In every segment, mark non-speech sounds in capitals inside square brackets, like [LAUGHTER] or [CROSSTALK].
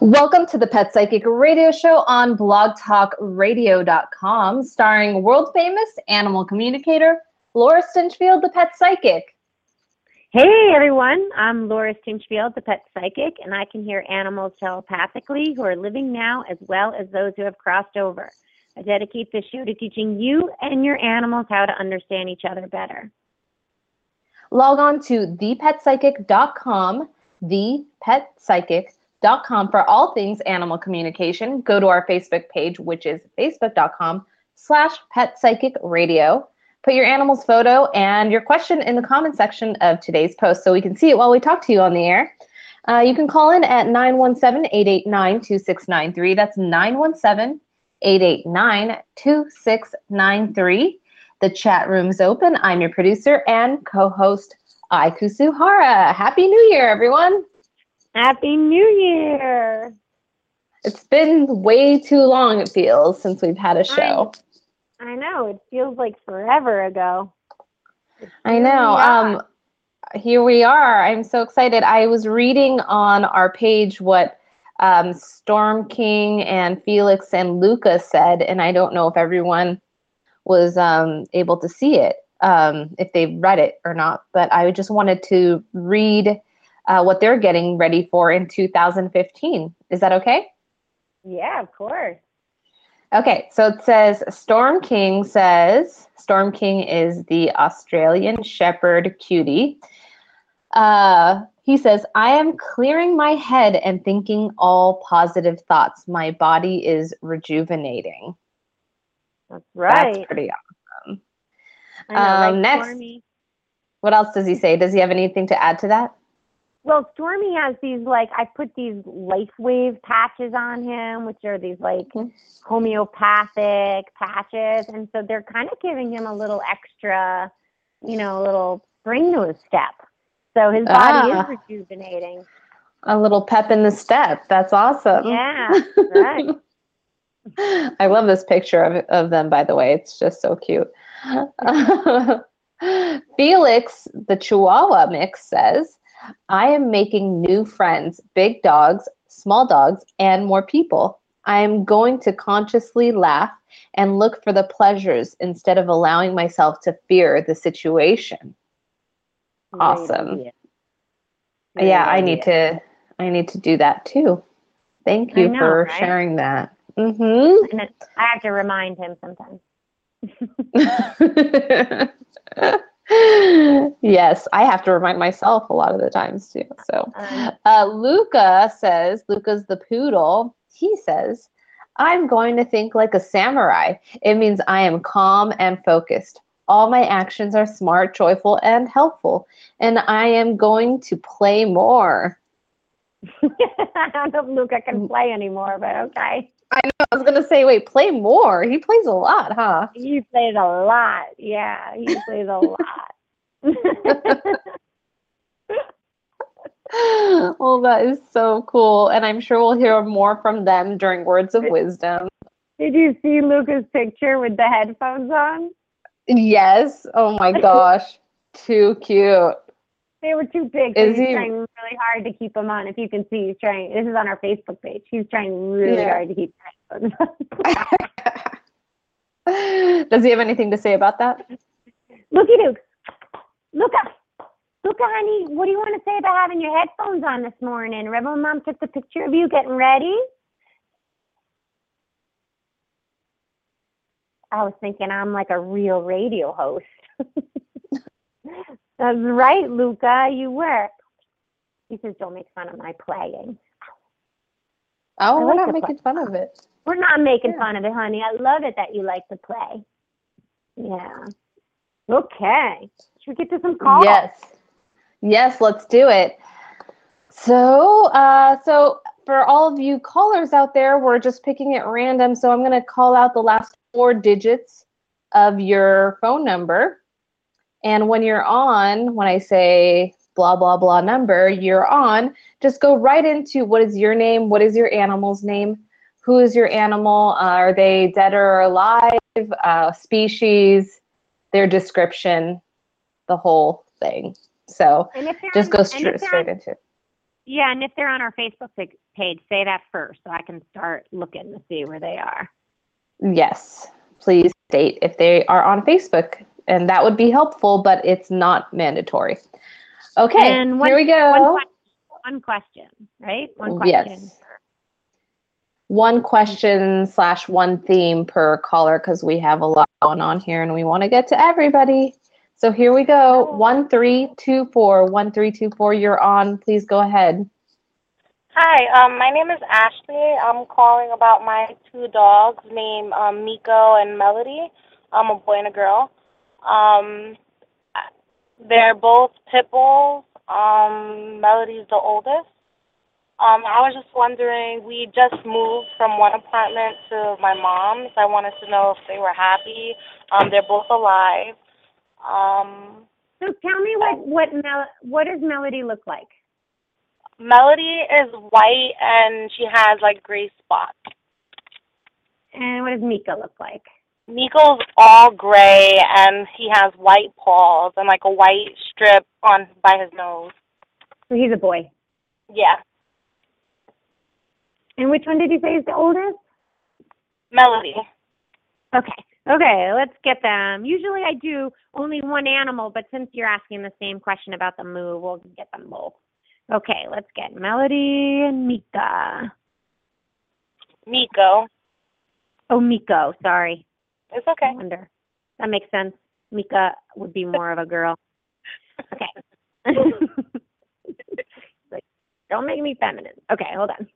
Welcome to the Pet Psychic Radio Show on blogtalkradio.com, starring world famous animal communicator Laura Stinchfield, the Pet Psychic. Hey everyone, I'm Laura Stinchfield, the Pet Psychic, and I can hear animals telepathically who are living now as well as those who have crossed over. I dedicate this show to teaching you and your animals how to understand each other better. Log on to thepetpsychic.com, thepetpsychic.com com for all things animal communication. Go to our Facebook page, which is facebook.com slash pet psychic radio. Put your animal's photo and your question in the comment section of today's post so we can see it while we talk to you on the air. Uh, you can call in at 917-889-2693. That's 917-889-2693. The chat room's open. I'm your producer and co-host Ai Kusuhara. Happy New Year, everyone. Happy New Year! It's been way too long, it feels, since we've had a show. I, I know. It feels like forever ago. I know. Um, here we are. I'm so excited. I was reading on our page what um, Storm King and Felix and Luca said, and I don't know if everyone was um, able to see it, um, if they read it or not, but I just wanted to read uh, what they're getting ready for in 2015. Is that okay? Yeah, of course. Okay, so it says Storm King says Storm King is the Australian Shepherd cutie. Uh, he says, I am clearing my head and thinking all positive thoughts. My body is rejuvenating. That's right. That's pretty awesome. Know, um, like next, what else does he say? Does he have anything to add to that? Well, Stormy has these like I put these LifeWave patches on him, which are these like homeopathic patches, and so they're kind of giving him a little extra, you know, a little spring to his step. So his body ah, is rejuvenating. A little pep in the step. That's awesome. Yeah, right. [LAUGHS] I love this picture of of them. By the way, it's just so cute. [LAUGHS] Felix, the Chihuahua mix says. I am making new friends, big dogs, small dogs, and more people. I am going to consciously laugh and look for the pleasures instead of allowing myself to fear the situation. Awesome. Yeah, I need to I need to do that too. Thank you know, for right? sharing that. Mm-hmm. I have to remind him sometimes. [LAUGHS] [LAUGHS] [LAUGHS] yes, I have to remind myself a lot of the times too. So, uh-huh. uh, Luca says, Luca's the poodle. He says, I'm going to think like a samurai. It means I am calm and focused. All my actions are smart, joyful, and helpful. And I am going to play more. [LAUGHS] I don't know if Luca can mm. play anymore, but okay. I know. I was gonna say, wait, play more. He plays a lot, huh? He plays a lot. Yeah, he plays a lot. [LAUGHS] well, that is so cool, and I'm sure we'll hear more from them during Words of Wisdom. Did you see Luca's picture with the headphones on? Yes. Oh my [LAUGHS] gosh, too cute. They were too big. So is he's he... trying really hard to keep them on. If you can see, he's trying. This is on our Facebook page. He's trying really yeah. hard to keep them. On. [LAUGHS] [LAUGHS] Does he have anything to say about that? Looky Duke. Look up. Look, honey, what do you want to say about having your headphones on this morning? Rebel Mom took the picture of you getting ready. I was thinking I'm like a real radio host. [LAUGHS] That's right, Luca. You were. He says, "Don't make fun of my playing." Oh, we're not making play. fun of it. We're not making yeah. fun of it, honey. I love it that you like to play. Yeah. Okay. Should we get to some calls? Yes. Yes, let's do it. So, uh, so for all of you callers out there, we're just picking at random. So I'm going to call out the last four digits of your phone number. And when you're on, when I say blah, blah, blah number you're on, just go right into what is your name? What is your animal's name? Who is your animal? Uh, are they dead or alive? Uh, species, their description, the whole thing. So And if they're just on- go straight, straight on- into it. Yeah, and if they're on our Facebook page, say that first so I can start looking to see where they are. Yes, please state if they are on Facebook, and that would be helpful, but it's not mandatory. Okay, And one- here we go. One, question, one question, right? One question. Yes. One question slash one theme per caller because we have a lot going on here and we want to get to everybody. So here we go. One three two four. One three two four. You're on. Please go ahead. Hi, um, my name is Ashley. I'm calling about my two dogs named um, Miko and Melody. I'm a boy and a girl. Um, they're both pit bulls. Um, Melody's the oldest. Um, I was just wondering, we just moved from one apartment to my mom's. I wanted to know if they were happy. Um, they're both alive. Um, So tell me what what Mel- what does Melody look like? Melody is white and she has like gray spots. And what does Mika look like? Miko's all gray and he has white paws and like a white strip on by his nose. So he's a boy. Yeah. And which one did you say is the oldest? Melody. Okay. Okay, let's get them. Usually I do only one animal, but since you're asking the same question about the move, we'll get them both. Okay, let's get Melody and Mika. Miko. Oh, Miko, sorry. It's okay. I wonder. That makes sense. Mika would be more of a girl. Okay. [LAUGHS] like, don't make me feminine. Okay, hold on.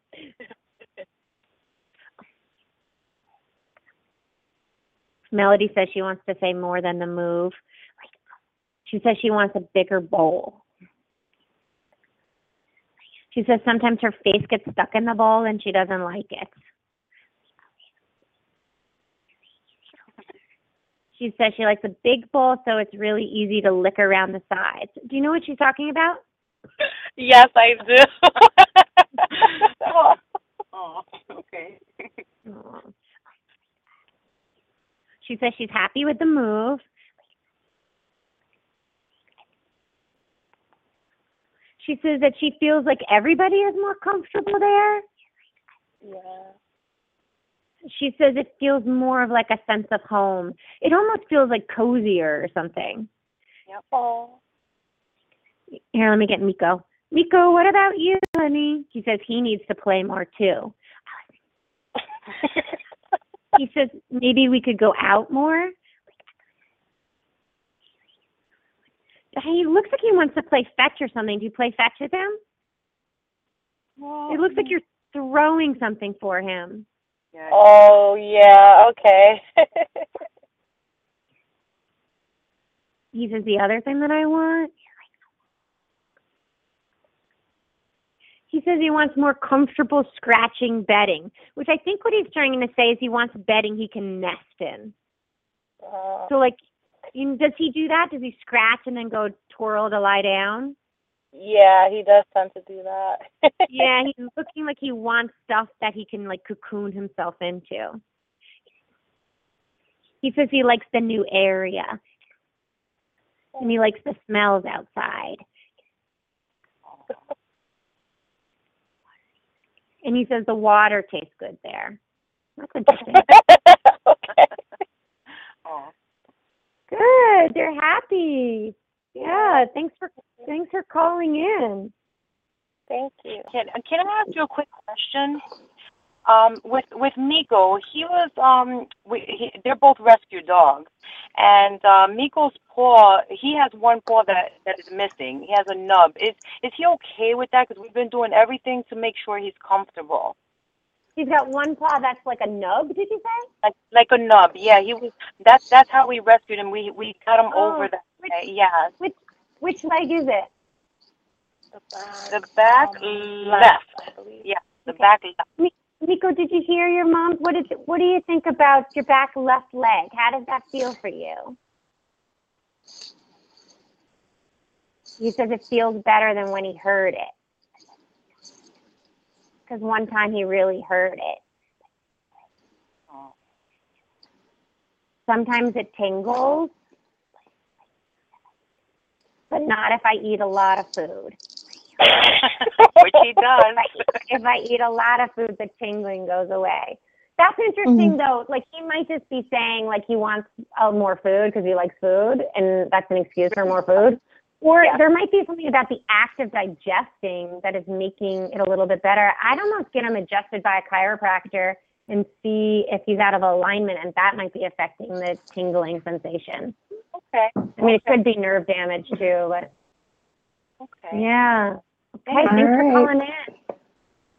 Melody says she wants to say more than the move. She says she wants a bigger bowl. She says sometimes her face gets stuck in the bowl and she doesn't like it. She says she likes a big bowl so it's really easy to lick around the sides. Do you know what she's talking about? [LAUGHS] Yes, I do. [LAUGHS] oh, okay. Aw. She says she's happy with the move. She says that she feels like everybody is more comfortable there. Yeah. She says it feels more of like a sense of home. It almost feels like cozier or something. Yep. Oh. Here, let me get Miko. Miko, what about you, honey? He says he needs to play more too. [LAUGHS] He says maybe we could go out more. He looks like he wants to play fetch or something. Do you play fetch with him? It looks like you're throwing something for him. Oh yeah. Okay. [LAUGHS] He says the other thing that I want. He says he wants more comfortable scratching bedding, which I think what he's trying to say is he wants bedding he can nest in. Uh, So like, does he do that? Does he scratch and then go twirl to lie down? Yeah, he does tend to do that. [LAUGHS] yeah, he's looking like he wants stuff that he can like cocoon himself into. He says he likes the new area. And he likes the smells outside. And he says the water tastes good there. That's interesting. [LAUGHS] okay. Good. They're happy. Yeah, thanks for thanks for calling in. Thank you. Can can I ask you a quick question? Um, with with Miko, he was um, we, he, they're both rescue dogs, and uh, Miko's paw, he has one paw that that is missing. He has a nub. Is is he okay with that? Because we've been doing everything to make sure he's comfortable. He's got one paw that's like a nub, did you say? Like like a nub. Yeah, he was. That's that's how we rescued him. We we got him Oh, over that. Which- Yeah, Which which leg is it? the back Um, left. I. Yeah, the Okay. back left. Miko, did you hear your mom? What did what do you think about your back left leg? How does that feel for you? He says it feels better than when he heard it. Because one time he really heard it. Oh. Sometimes it tingles, but not if I eat a lot of food. [LAUGHS] Which he does. if I eat a lot of food, the tingling goes away. That's interesting though. Like he might just be saying like he wants uh, more food because he likes food, and that's an excuse for more food. Or Yeah. there might be something about the act of digesting that is making it a little bit better. I'd almost get him adjusted by a chiropractor and see if he's out of alignment, and that might be affecting the tingling sensation. Okay. I mean, it could be nerve damage too, but Okay. yeah. Okay, All thanks for calling in.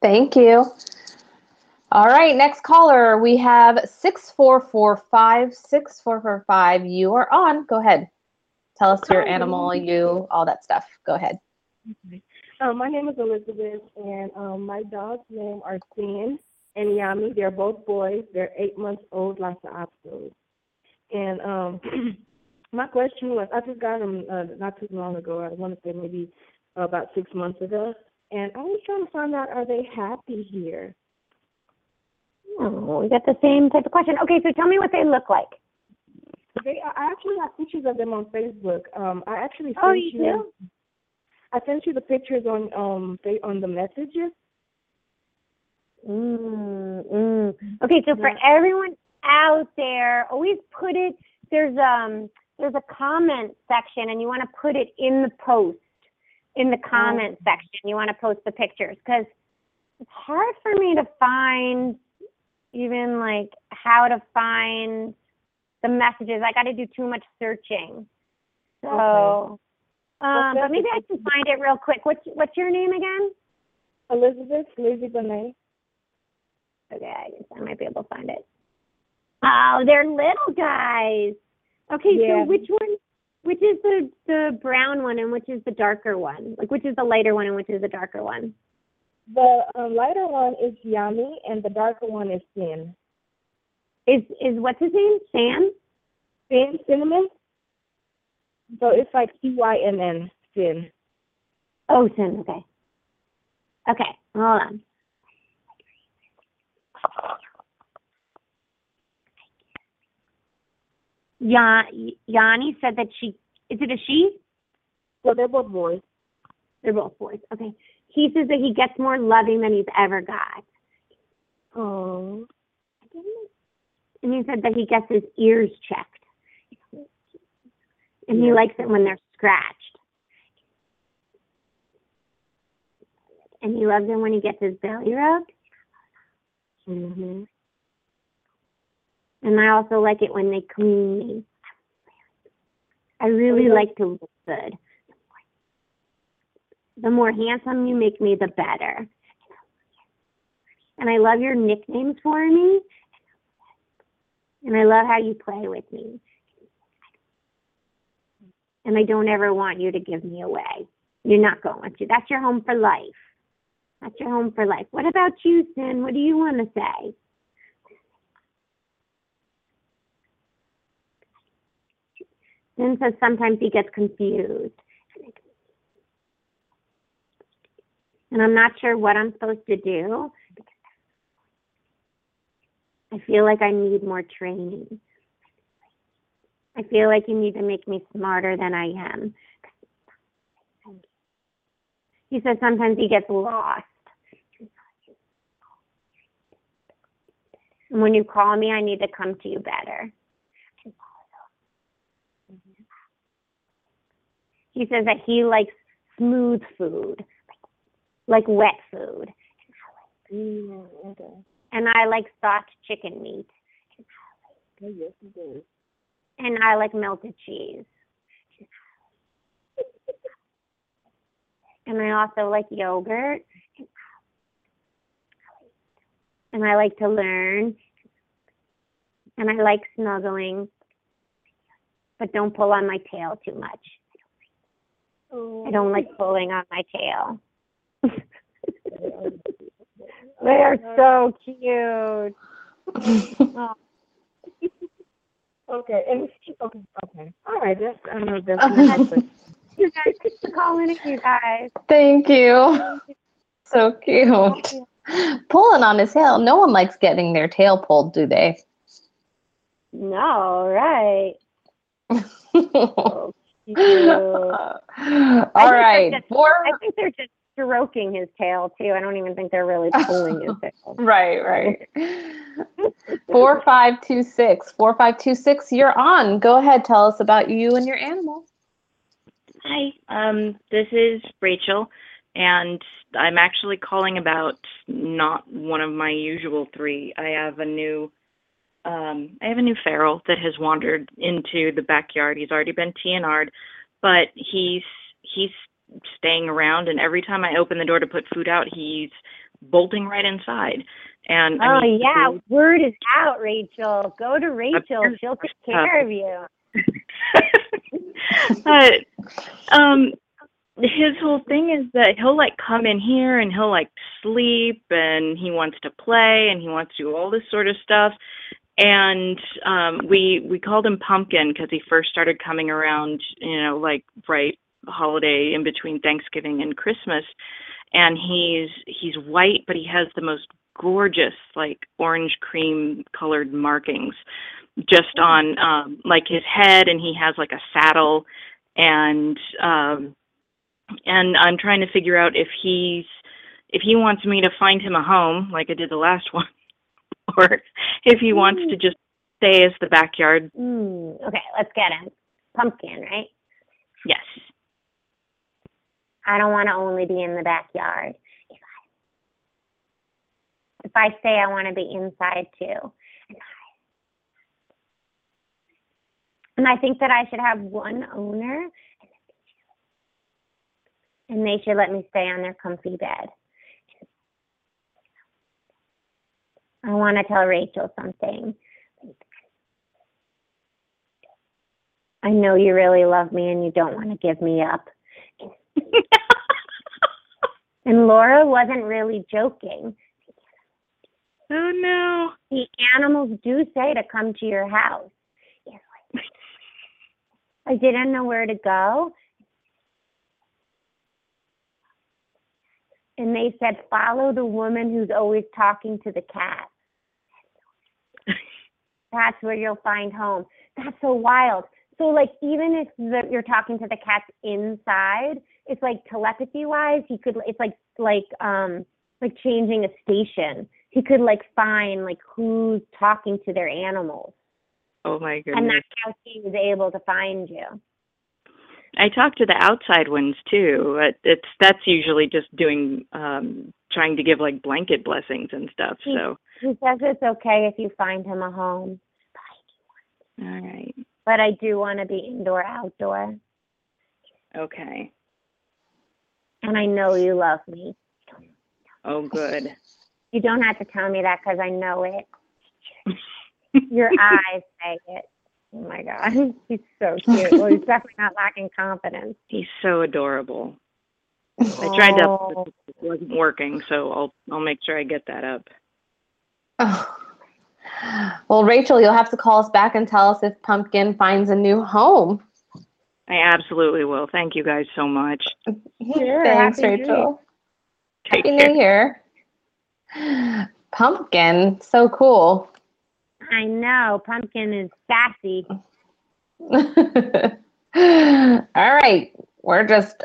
Thank you. All right, next caller. We have 6445 6445. You are on. Go ahead. Tell us your animal, you, all that stuff. Go ahead. Um, my name is Elizabeth, and um, my dog's name are Sin and Yami. They're both boys. They're eight months old, like the Opsos. And um, [CLEARS THROAT] my question was, I just got them uh, not too long ago. I want to say maybe about six months ago. And I was trying to find out, are they happy here? Oh, we got the same type of question. Okay, so tell me what they look like. They, I actually have pictures of them on Facebook. Um, I actually sent Oh, you do? I sent you the pictures on um fa- on the messages. Mm, mm. Okay, so for everyone out there, always put it. There's um there's a comment section, and you want to put it in the post in the comment section. You want to post the pictures because it's hard for me to find even like how to find the messages. I got to do too much searching. So, um, Well, but maybe I can find it real quick. What's what's your name again? Elizabeth, Lizzie Bonet. Okay, I guess I might be able to find it. Oh, they're little guys. Okay, Yeah. so which one? Which is the the brown one and which is the darker one? Like which is the lighter one and which is the darker one? The um, lighter one is Yummy, and the darker one is Sin. Is is what's his name? Sam? Sin cinnamon. So it's like C Y N N Sin. Oh, Sam. Okay. Okay, hold on. Ya- Yanni said that she is it a she? Well, they're both boys. They're both boys. Okay. He says that he gets more loving than he's ever got. Oh. And he said that he gets his ears checked. And he Yeah. likes it when they're scratched. And he loves it when he gets his belly rubbed. Mhm. And I also like it when they clean me. I really yeah. like to look good. The more handsome you make me, the better. And I love your nicknames for me. And I love how you play with me. And I don't ever want you to give me away. You're not going to. That's your home for life. That's your home for life. What about you, Sin? What do you want to say? Sin says sometimes he gets confused. And I'm not sure what I'm supposed to do. I feel like I need more training. I feel like you need to make me smarter than I am. He says sometimes he gets lost. And when you call me, I need to come to you better. He says that he likes smooth food, like wet food. Mm, okay. And I like soft chicken meat. Oh, yes. And I like melted cheese. And I also like yogurt. And I like to learn. And I like snuggling. But don't pull on my tail too much. Oh. I don't like pulling on my tail. [LAUGHS] They are so cute. Oh, [LAUGHS] Okay, and okay, okay. All right, that's I know. That's [LAUGHS] You guys, thanks for calling in, you guys. Thank you. So cute. Pulling on his tail. No one likes getting their tail pulled, do they? No, right. Oh, [LAUGHS] All Cute. I think they're right. just- Four. I think they're just stroking his tail too. I don't even think they're really pulling his [LAUGHS] tail. Right, right. Four five two six. Four five two six. You're on. Go ahead. Tell us about you and your animal. Hi, um, this is Rachel, and I'm actually calling about not one of my usual three. I have a new, um, I have a new feral that has wandered into the backyard. He's already been TNR'd, but he's he's staying around, and every time I open the door to put food out, he's bolting right inside. And I Oh mean, yeah, food- word is out, Rachel. Go to Rachel. She'll take care of you. [LAUGHS] but um his whole thing is that he'll like come in here and he'll like sleep and he wants to play and he wants to do all this sort of stuff and um we we called him pumpkin because he first started coming around you know like right holiday in between thanksgiving and christmas. And he's he's white but he has the most gorgeous like orange cream colored markings just on um like his head and he has like a saddle. And um and I'm trying to figure out if he's if he wants me to find him a home like I did the last [LAUGHS] one [LAUGHS] or if he wants to just stay as the backyard. Mm, okay, let's get him. Pumpkin, right? Yes. I don't want to only be in the backyard. If I, if I say I want to be inside too. And I think that I should have one owner and they should let me stay on their comfy bed. I want to tell Rachel something. I know you really love me and you don't want to give me up. [LAUGHS] And Laura wasn't really joking. oh no. The animals do say to come to your house. [LAUGHS] I didn't know where to go. And they said, follow the woman who's always talking to the cat. That's where you'll find home. That's so wild. So, like, even if the, you're talking to the cats inside, it's like telepathy wise, he could, it's like, like, um, like changing a station. He could, like, find, like, who's talking to their animals. Oh my goodness. And that's how he was able to find you. I talk to the outside ones too. It's that's usually just doing um trying to give like blanket blessings and stuff. So He says it's okay if you find him a home, all right. but I do want to be indoor outdoor. Okay. And I know you love me. Oh good. You don't have to tell me that because I know it. [LAUGHS] Your eyes say it. Oh my God. He's so cute. Well, he's definitely not lacking confidence. He's so adorable. I tried to Oh. it wasn't working, so I'll I'll make sure I get that up. Oh. [SIGHS] Well, Rachel, you'll have to call us back and tell us if Pumpkin finds a new home. I absolutely will. Thank you guys so much. [LAUGHS] Sure, Thanks, Happy New Rachel. Take Happy care. New Year. Pumpkin, so cool. I know. Pumpkin is sassy. [LAUGHS] All right, we're just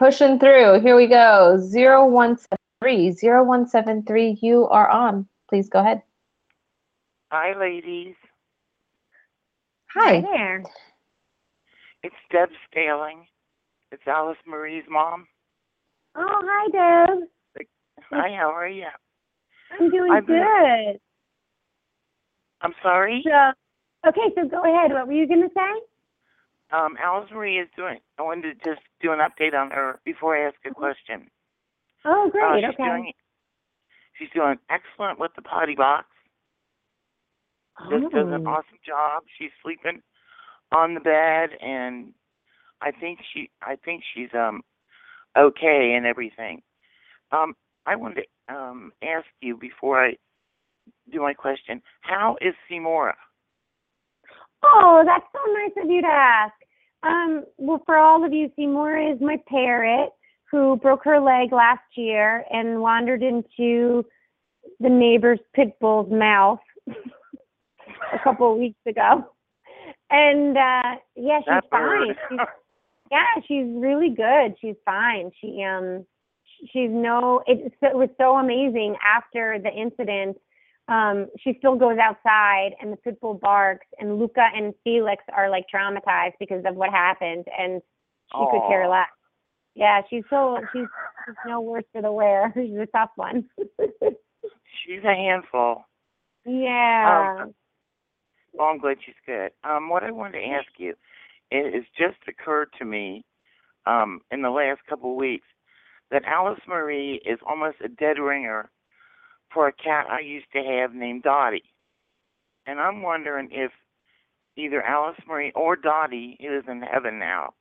pushing through. Here we go. 0173. 0173, you are on. Please go ahead. Hi, ladies. Hi. Hi there. It's Deb Staling. It's Alice Marie's mom. Oh, hi, Deb. Hi, how are you? I'm doing I've been- good. I'm sorry. So, okay, so go ahead. What were you going to say? Um, Alice Marie is doing. I wanted to just do an update on her before I ask a question. Oh, Uh, great. she's okay. doing. She's doing excellent with the potty box. Just does an Oh. awesome job. She's sleeping on the bed, and I think she. I think she's um okay and everything. Um, I wanted to um ask you before I do my question. How is Seymour? Oh, that's so nice of you to ask. Um, well, for all of you, Seymour is my parrot who broke her leg last year and wandered into the neighbor's pit bull's mouth [LAUGHS] a couple of weeks ago. And uh yeah, she's That fine. She's, yeah, she's really good. She's fine. She um she's no it, it was so amazing after the incident um, she still goes outside and the pit bull barks and Luca and Felix are like traumatized because of what happened and she could care less. Yeah, she's so she's, she's no worse for the wear. [LAUGHS] She's a tough one. She's a handful. yeah. Um, Well, I'm glad she's good. Um, what I wanted to ask you, it has just occurred to me, um, in the last couple of weeks, that Alice Marie is almost a dead ringer for a cat I used to have named Dottie. And I'm wondering if either Alice Marie or Dottie, who is in heaven now,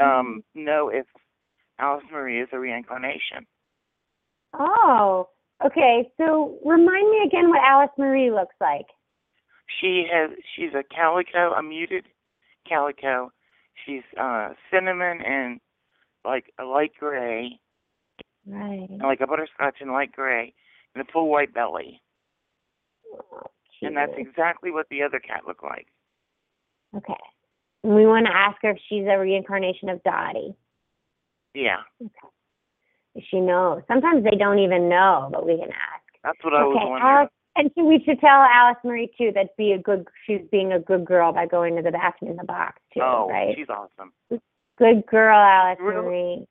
um, know if Alice Marie is a reincarnation. oh, okay. So remind me again what Alice Marie looks like. She has she's a calico, a muted calico. She's uh cinnamon and like a light gray, Right. and like a butterscotch and light gray, and a full white belly. And that's exactly what the other cat looked like. Okay. We want to ask her if she's a reincarnation of Dottie. Yeah, If she knows. Sometimes they don't even know, but we can ask. that's what I was okay. wondering. Alice, and so we should tell Alice Marie too that be a good. She's being a good girl by going to the bathroom in the box too, oh, right? she's awesome. Good girl, Alice Really? Marie.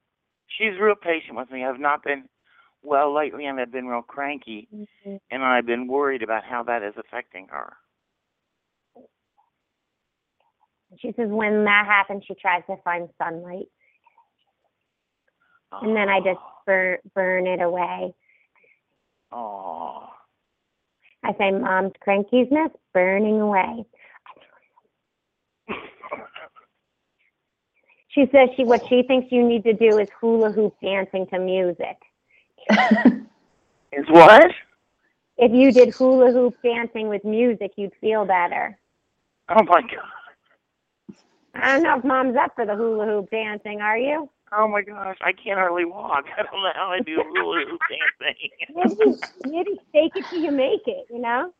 She's real patient with me. I've not been well lately, I've been real cranky, Mhm. and I've been worried about how that is affecting her. She says when that happens, she tries to find sunlight, and then I just burn burn it away. Oh. I say, Mom's crankiness burning away. She says she what she thinks you need to do is hula hoop dancing to music. [LAUGHS] Is what? If you did hula hoop dancing with music, you'd feel better. Oh my god. I don't know if Mom's up for the hula hoop dancing. Are you? Oh my gosh, I can't hardly walk. [LAUGHS] I don't know how I do hula hoop [LAUGHS] dancing. Maybe, maybe fake it till you make it. You know.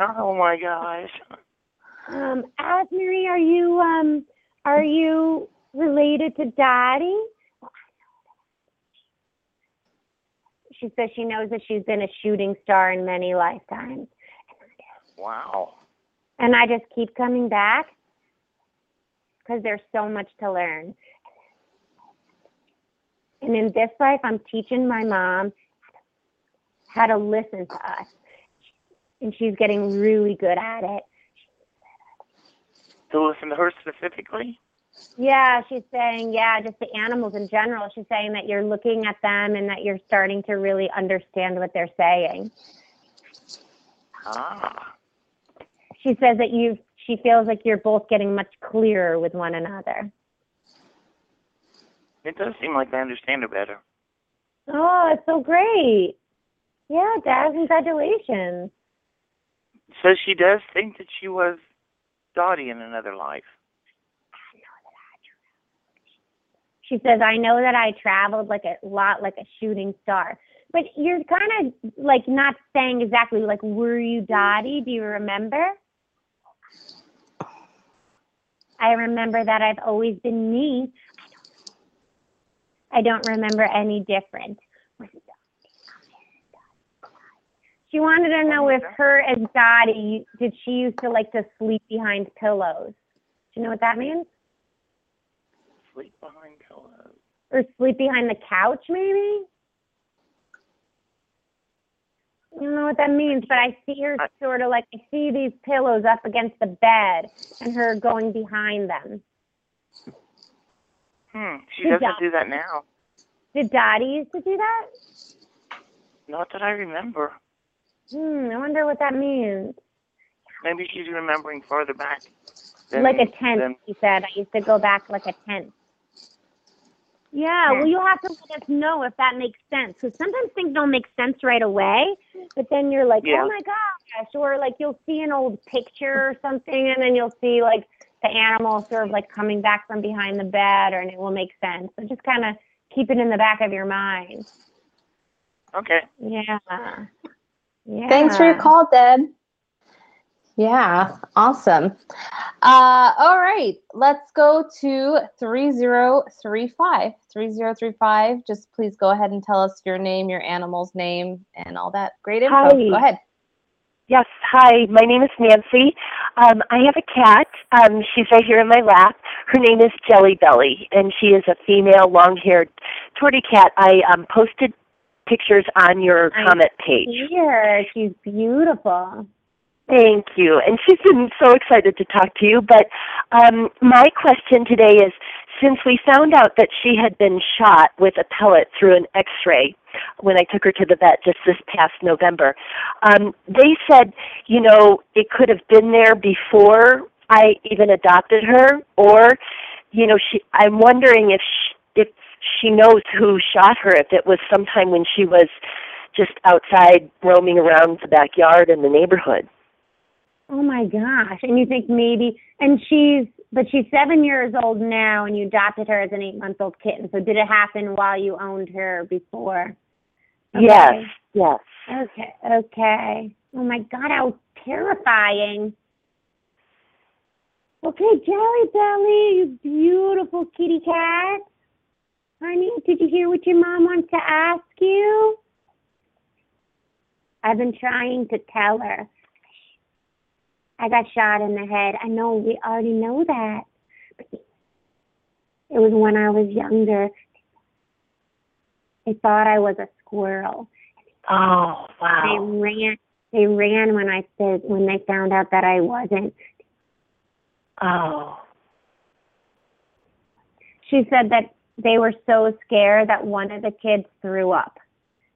oh my gosh. Um, Alice Marie, are you um, are you related to Dottie? She says she knows that she's been a shooting star in many lifetimes. Wow. And I just keep coming back because there's so much to learn. And in this life, I'm teaching my mom how to listen to us. And she's getting really good at it. To listen to her specifically? Yeah, she's saying, yeah, just the animals in general. She's saying that you're looking at them and that you're starting to really understand what they're saying. Ah. She says that you she feels like you're both getting much clearer with one another. It does seem like I understand her better. Oh, it's so great. Yeah, Dad, congratulations. So she does think that she was Dottie in another life. She says, I know that I traveled like a lot like a shooting star. But you're kind of like not saying exactly like were you Dottie? Do you remember? I remember that I've always been me. I don't remember any different. She wanted to know if her as Dottie, did she used to like to sleep behind pillows? Do you know what that means? Sleep behind pillows. Or sleep behind the couch, maybe? I don't know what that means, but I see her sort of like I see these pillows up against the bed and her going behind them. Hmm. She Good doesn't job. do that now. Did Dottie used to do that? Not that I remember. Hmm, I wonder what that means. Maybe she's remembering farther back. Than, like a tent, than- she said. I used to go back like a tent. Yeah, well, you'll have to let us know if that makes sense. Because sometimes things don't make sense right away, but then you're like, oh Yeah. oh my gosh. Or like you'll see an old picture or something, and then you'll see like the animal sort of like coming back from behind the bed, or, and it will make sense. So just kind of keep it in the back of your mind. Okay. Yeah. Yeah. Thanks for your call, Deb. Yeah, awesome. Uh, all right, let's go to 3035. 3035, just please go ahead and tell us your name, your animal's name, and all that great info. Hi. Go ahead. Yes, hi, my name is Nancy. Um, I have a cat. Um, she's right here in my lap. Her name is Jelly Belly, and she is a female long haired tortie cat. I um, posted pictures on your I comment page. Here, she's beautiful. Thank you. And she's been so excited to talk to you. But um, my question today is since we found out that she had been shot with a pellet through an x ray when I took her to the vet just this past November, um, they said, you know, it could have been there before I even adopted her, or, you know, she, I'm wondering if she, if she knows who shot her, if it was sometime when she was just outside roaming around the backyard in the neighborhood. Oh my gosh. And you think maybe, and she's, but she's seven years old now and you adopted her as an eight month old kitten. So did it happen while you owned her before? Okay. Yes, yes. Okay, okay. Oh my God, how terrifying. Okay, Jelly Belly, you beautiful kitty cat. Honey, did you hear what your mom wants to ask you? I've been trying to tell her. I got shot in the head. I know we already know that. But it was when I was younger. They thought I was a squirrel. Oh, wow. They ran. They ran when I said when they found out that I wasn't. Oh, She said that they were so scared that one of the kids threw up.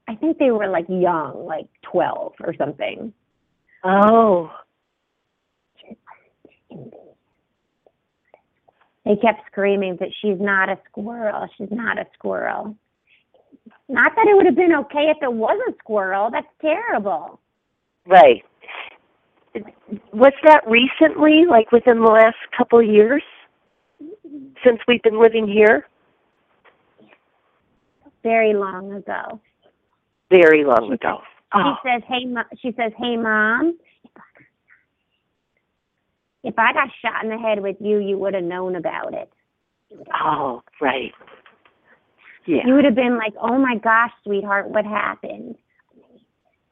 I think they were like young, like twelve or something. oh. They kept screaming that she's not a squirrel. She's not a squirrel. Not that it would have been okay if it was a squirrel. That's terrible. Right. Was that recently, like within the last couple of years, since we've been living here? Very long ago. Very long ago. Oh, She ah. says, "Hey, she says, hey, mom. If I got shot in the head with you, you would have known about it. oh, right. Yeah. You would have been like, oh my gosh, sweetheart, what happened?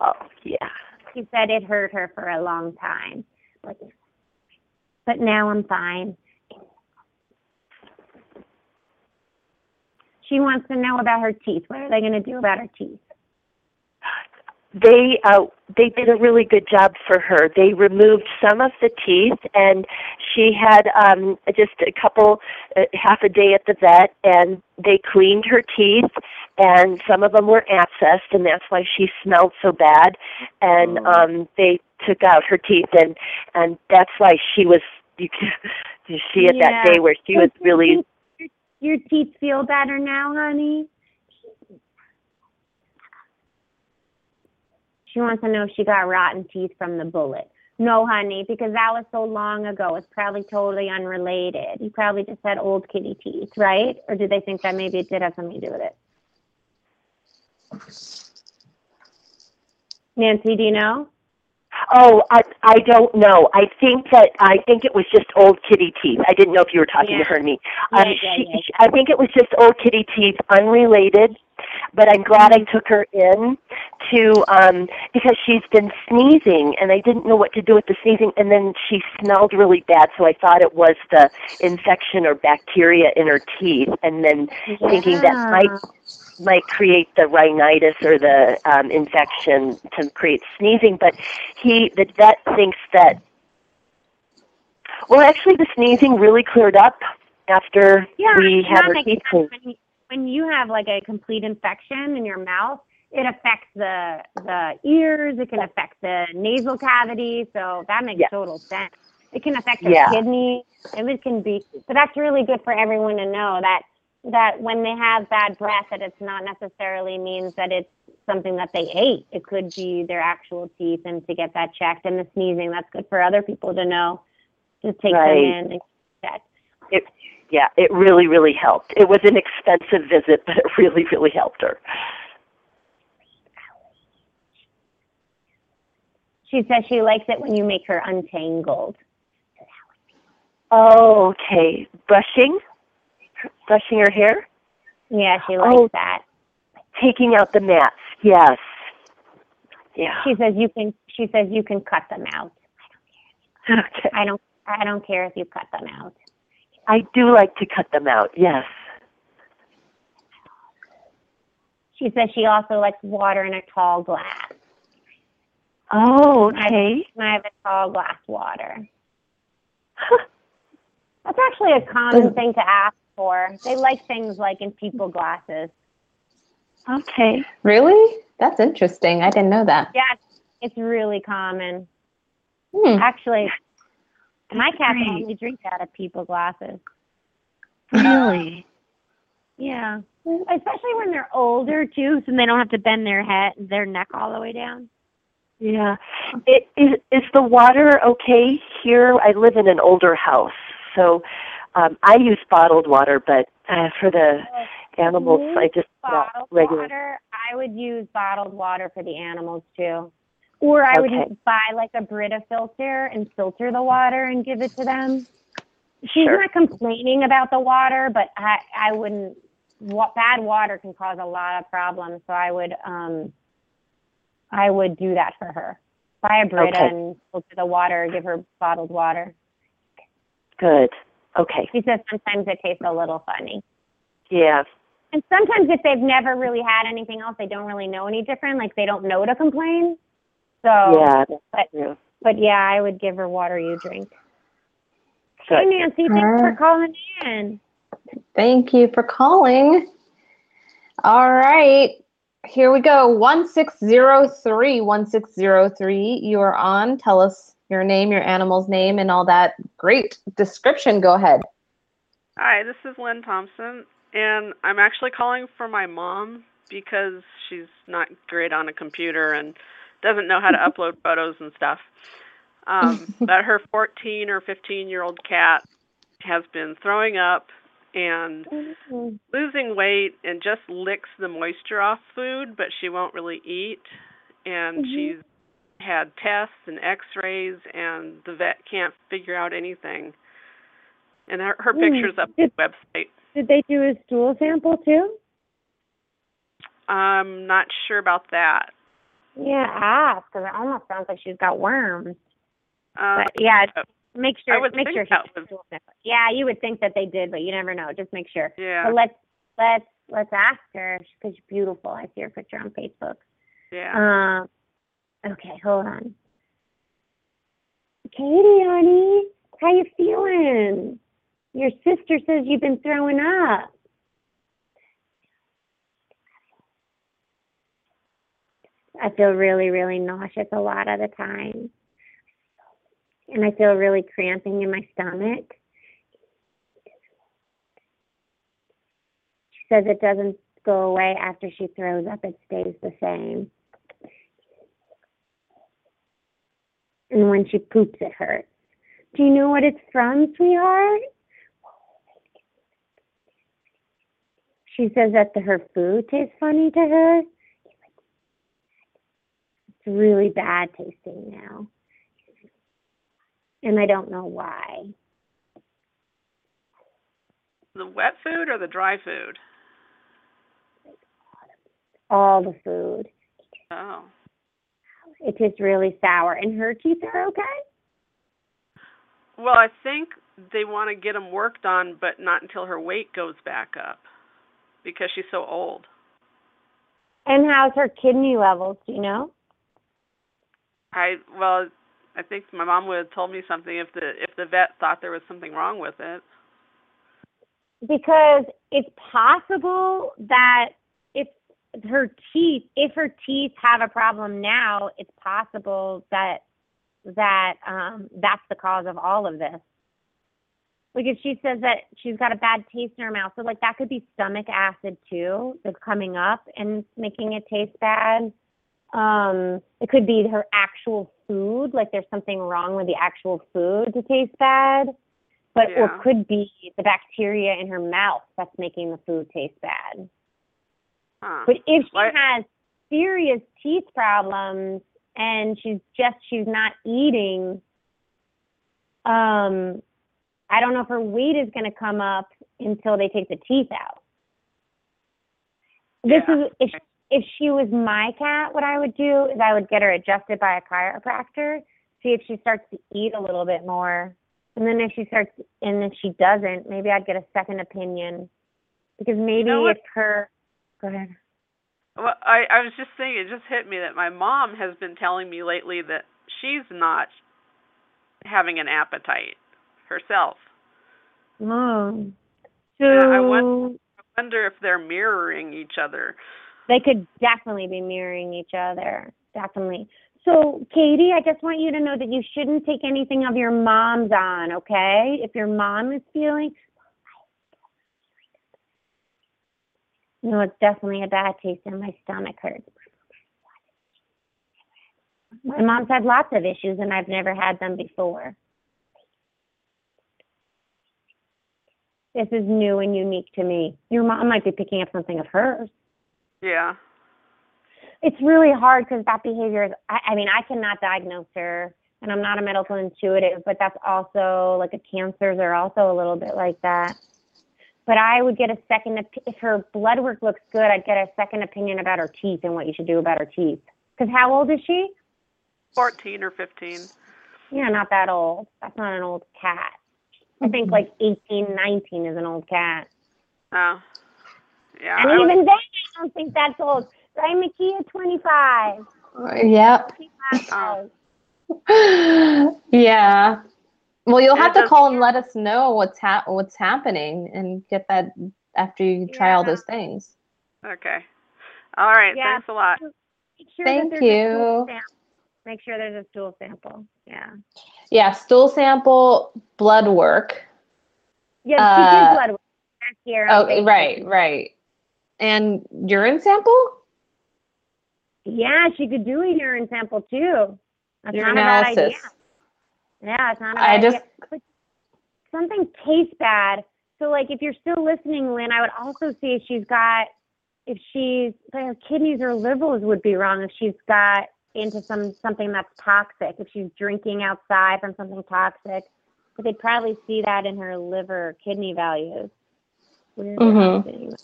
Oh, yeah. She said it hurt her for a long time, but but now I'm fine. She wants to know about her teeth. What are they going to do about her teeth? They uh they did a really good job for her. They removed some of the teeth and she had um just a couple uh, half a day at the vet and they cleaned her teeth and some of them were abscessed and that's why she smelled so bad. And um they took out her teeth and and that's why she was you you see it that day where she was really [LAUGHS] your teeth feel better now, honey. She wants to know if she got rotten teeth from the bullet. No, honey, because that was so long ago. It's probably totally unrelated. You probably just had old kitty teeth, right? Or did they think that maybe it did have something to do with it? Nancy, do you know? Oh, I I don't know. I think that I think it was just old kitty teeth. I didn't know if you were talking Yeah. to her and me. Um, yeah, she, yeah, she- I think it was just old kitty teeth, unrelated. But I'm glad Mm-hmm. I took her in to um because she's been sneezing and I didn't know what to do with the sneezing and then she smelled really bad so I thought it was the infection or bacteria in her teeth and then thinking that might might create the rhinitis or the um, infection to create sneezing. But he, the vet, thinks that. Well, actually, the sneezing really cleared up after Yeah, we had her makes teeth. When you, when you have like a complete infection in your mouth, it affects the the ears. It can affect the nasal cavity. So that makes Yeah. total sense. It can affect your Yeah. kidney. It can be. So that's really good for everyone to know that that when they have bad breath, that it's not necessarily means that it's something that they ate. It could be their actual teeth, and to get that checked. And the sneezing, that's good for other people to know. Just take Right. them in and check. It, yeah, it really, really helped. It was an expensive visit, but it really, really helped her. She says she likes it when you make her untangled. Oh, okay. Brushing? Brushing her hair? Yeah, she likes Oh. that. Taking out the mats. Yes. Yeah. She says you can. She says you can cut them out. [LAUGHS] Okay. I don't. I don't care if you cut them out. I do like to cut them out. Yes. She says she also likes water in a tall glass. Oh, okay. Can I have a tall glass water? That's actually a common thing to ask for. They like things like in people glasses. Okay. Really? That's interesting. I didn't know that. Yeah, it's- it's really common. Hmm. Actually, my cats great. only drink out of people glasses. Really? Yeah, especially when they're older too, so they don't have to bend their head, their neck all the way down. Yeah. It, is is the water okay here? I live in an older house, so um, I use bottled water, but uh, for the animals, I just Bottled regular. water, I would use bottled water for the animals too. Or I would Okay. buy like a Brita filter and filter the water and give it to them. She's Sure. not complaining about the water, but I I wouldn't. What bad water can cause a lot of problems, so I would um I would do that for her. Buy a Brita Okay. and filter the water, give her bottled water. Good. Okay. She says sometimes it tastes a little funny. Yeah. And sometimes if they've never really had anything else, they don't really know any different. Like they don't know to complain. So, Yeah. but true. but yeah, I would give her water you drink. Hey Good. Nancy, thanks for calling in. Thank you for calling. All right. Here we go. 1603 1603. You are on. Tell us your name, your animal's name, and all that great description. Go ahead. Hi, this is Lynn Thompson, and I'm actually calling for my mom because she's not great on a computer and doesn't know how to [LAUGHS] upload photos and stuff. Um, [LAUGHS] but her 14 or 15 year old cat has been throwing up and losing weight and just licks the moisture off food, but she won't really eat. And she's had tests and x rays, and the vet can't figure out anything. And her, her Hmm. picture's up on the website. Did they do a stool sample too? I'm not sure about that. Yeah, ask because it almost sounds like she's got worms. Uh, But yeah, make sure I sure would make think sure she that a was- stool sample. Yeah, you would think that they did, but you never know. Just make sure. yeah, But let's let's let's ask her because she's beautiful. I see her picture on Facebook. yeah. Um, okay, hold on. Katie, honey, how you feeling? Your sister says you've been throwing up. I feel really, really nauseous a lot of the time. And I feel really cramping in my stomach. She says it doesn't go away after she throws up, it stays the same. And when she poops, it hurts. Do you know what it's from, sweetheart? She says that the, her food tastes funny to her. It's really bad tasting now. And I don't know why. The wet food or the dry food? All the food. Oh. It tastes really sour. And her teeth are okay? Well, I think they want to get them worked on, but not until her weight goes back up because she's so old. And how's her kidney levels? Do you know? I well, I think my mom would have told me something if the if the vet thought there was something wrong with it. because it's possible that her teeth if her teeth have a problem now it's possible that that um that's the cause of all of this like if she says that she's got a bad taste in her mouth, so like that could be stomach acid too that's coming up and making it taste bad. Um, it could be her actual food, like there's something wrong with the actual food to taste bad. But or Yeah. it could be the bacteria in her mouth that's making the food taste bad. Huh. But if she Why- has serious teeth problems and she's just she's not eating, um, I don't know if her weight is going to come up until they take the teeth out. This Yeah. is if if she was my cat, what I would do is I would get her adjusted by a chiropractor, see if she starts to eat a little bit more, and then if she starts and if she doesn't, maybe I'd get a second opinion because maybe know if her go ahead. Well, I, I was just saying, it just hit me that my mom has been telling me lately that she's not having an appetite herself. Oh. So I want- I wonder if they're mirroring each other. they could definitely be mirroring each other. Definitely. So, Katie, I just want you to know that you shouldn't take anything of your mom's on, okay? If your mom is feeling, no, it's definitely a bad taste and my stomach hurts. My mom's had lots of issues and I've never had them before. This is new and unique to me. Your mom might be picking up something of hers. Yeah. It's really hard because that behavior is, I, I mean, I cannot diagnose her and I'm not a medical intuitive, but that's also like a cancers are also a little bit like that. But I would get a second, op- if her blood work looks good, I'd get a second opinion about her teeth and what you should do about her teeth. Because how old is she? 14 or 15. Yeah, not that old. That's not an old cat. I think mm-hmm. like 18, 19 is an old cat. Oh. Yeah. And I was- even then, I don't think that's old. Right, Makia? 25. Yep. 25. [LAUGHS] yeah. Well, you'll And have to call and let us know what's hap- what's happening and get that after you try all those things. Okay. All right. Yeah. Thanks a lot. Sure Thank that there's a stool you. Make sure there's a stool sample. Yeah. Yeah, stool sample, blood work. Yeah, she Uh, did blood work back here. on Oh, right, right. And urine sample? Yeah, she could do a urine sample too. That's not a bad idea. Yeah, it's not a I just. But something tastes bad. So like if you're still listening, Lynn, I would also see if she's got if she's like her kidneys or livers would be wrong if she's got into some something that's toxic. If she's drinking outside from something toxic. But they'd probably see that in her liver kidney values. Mhm.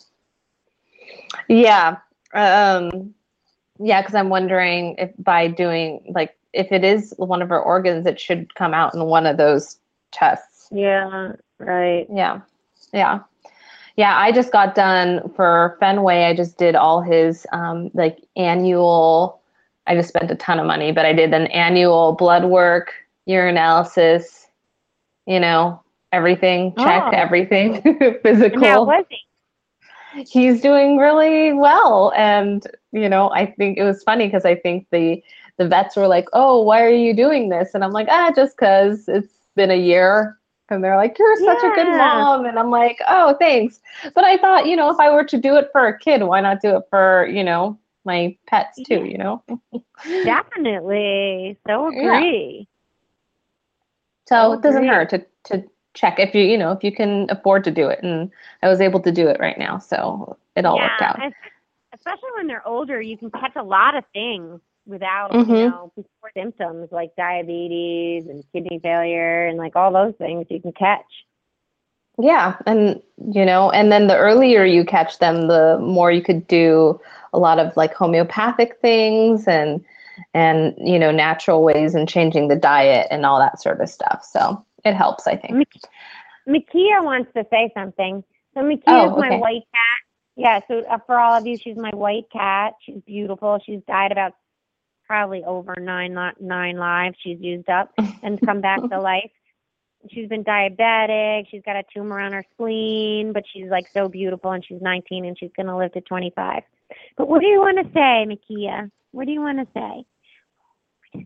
Yeah. Um yeah, because I'm wondering if by doing like if it is one of her organs, it should come out in one of those tests. Yeah, right. Yeah. Yeah. Yeah, I just got done for Fenway. I just did all his um like annual I just spent a ton of money, but I did an annual blood work, urinalysis, you know, everything, check Oh. everything, [LAUGHS] physical how was he? he's doing really well and you know i think it was funny because i think the the vets were like oh why are you doing this? And i'm like ah just because it's been a year. And they're like you're such a good mom. And i'm like oh thanks. But i thought you know if i were to do it for a kid why not do it for you know my pets too you know? Definitely. So [LAUGHS] Yeah. agree. so Oh, it doesn't hurt to to check if you you know if you can afford to do it. And i was able to do it right now so it all worked out. es- Especially when they're older, you can catch a lot of things without, Mhm. you know, before symptoms like diabetes and kidney failure and like all those things you can catch. Yeah, and you know, and then the earlier you catch them, the more you could do a lot of like homeopathic things and and you know, natural ways and changing the diet and all that sort of stuff. So it helps, I think. Mak- Makia wants to say something. So Makia Oh, is my white cat. Yeah, so uh, for all of you, she's my white cat. She's beautiful. She's died about probably over nine li- nine lives she's used up [LAUGHS] and come back to life. She's been diabetic. She's got a tumor on her spleen, but she's like so beautiful and she's 19 and she's going to live to 25. But what do you want to say, Makia? What do you want to say?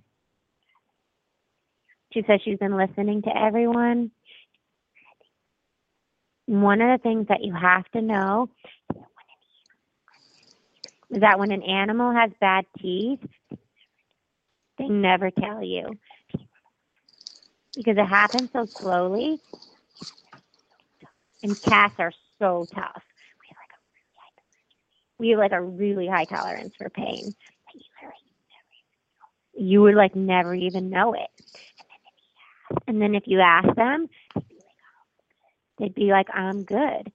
She says she's been listening to everyone. one of the things that you have to know is that when an animal has bad teeth, they never tell you because it happens so slowly. And cats are so tough. We have like a really high tolerance for pain. You would like never even know it. And then if you ask them, they'd be like, oh, oh, I'm good.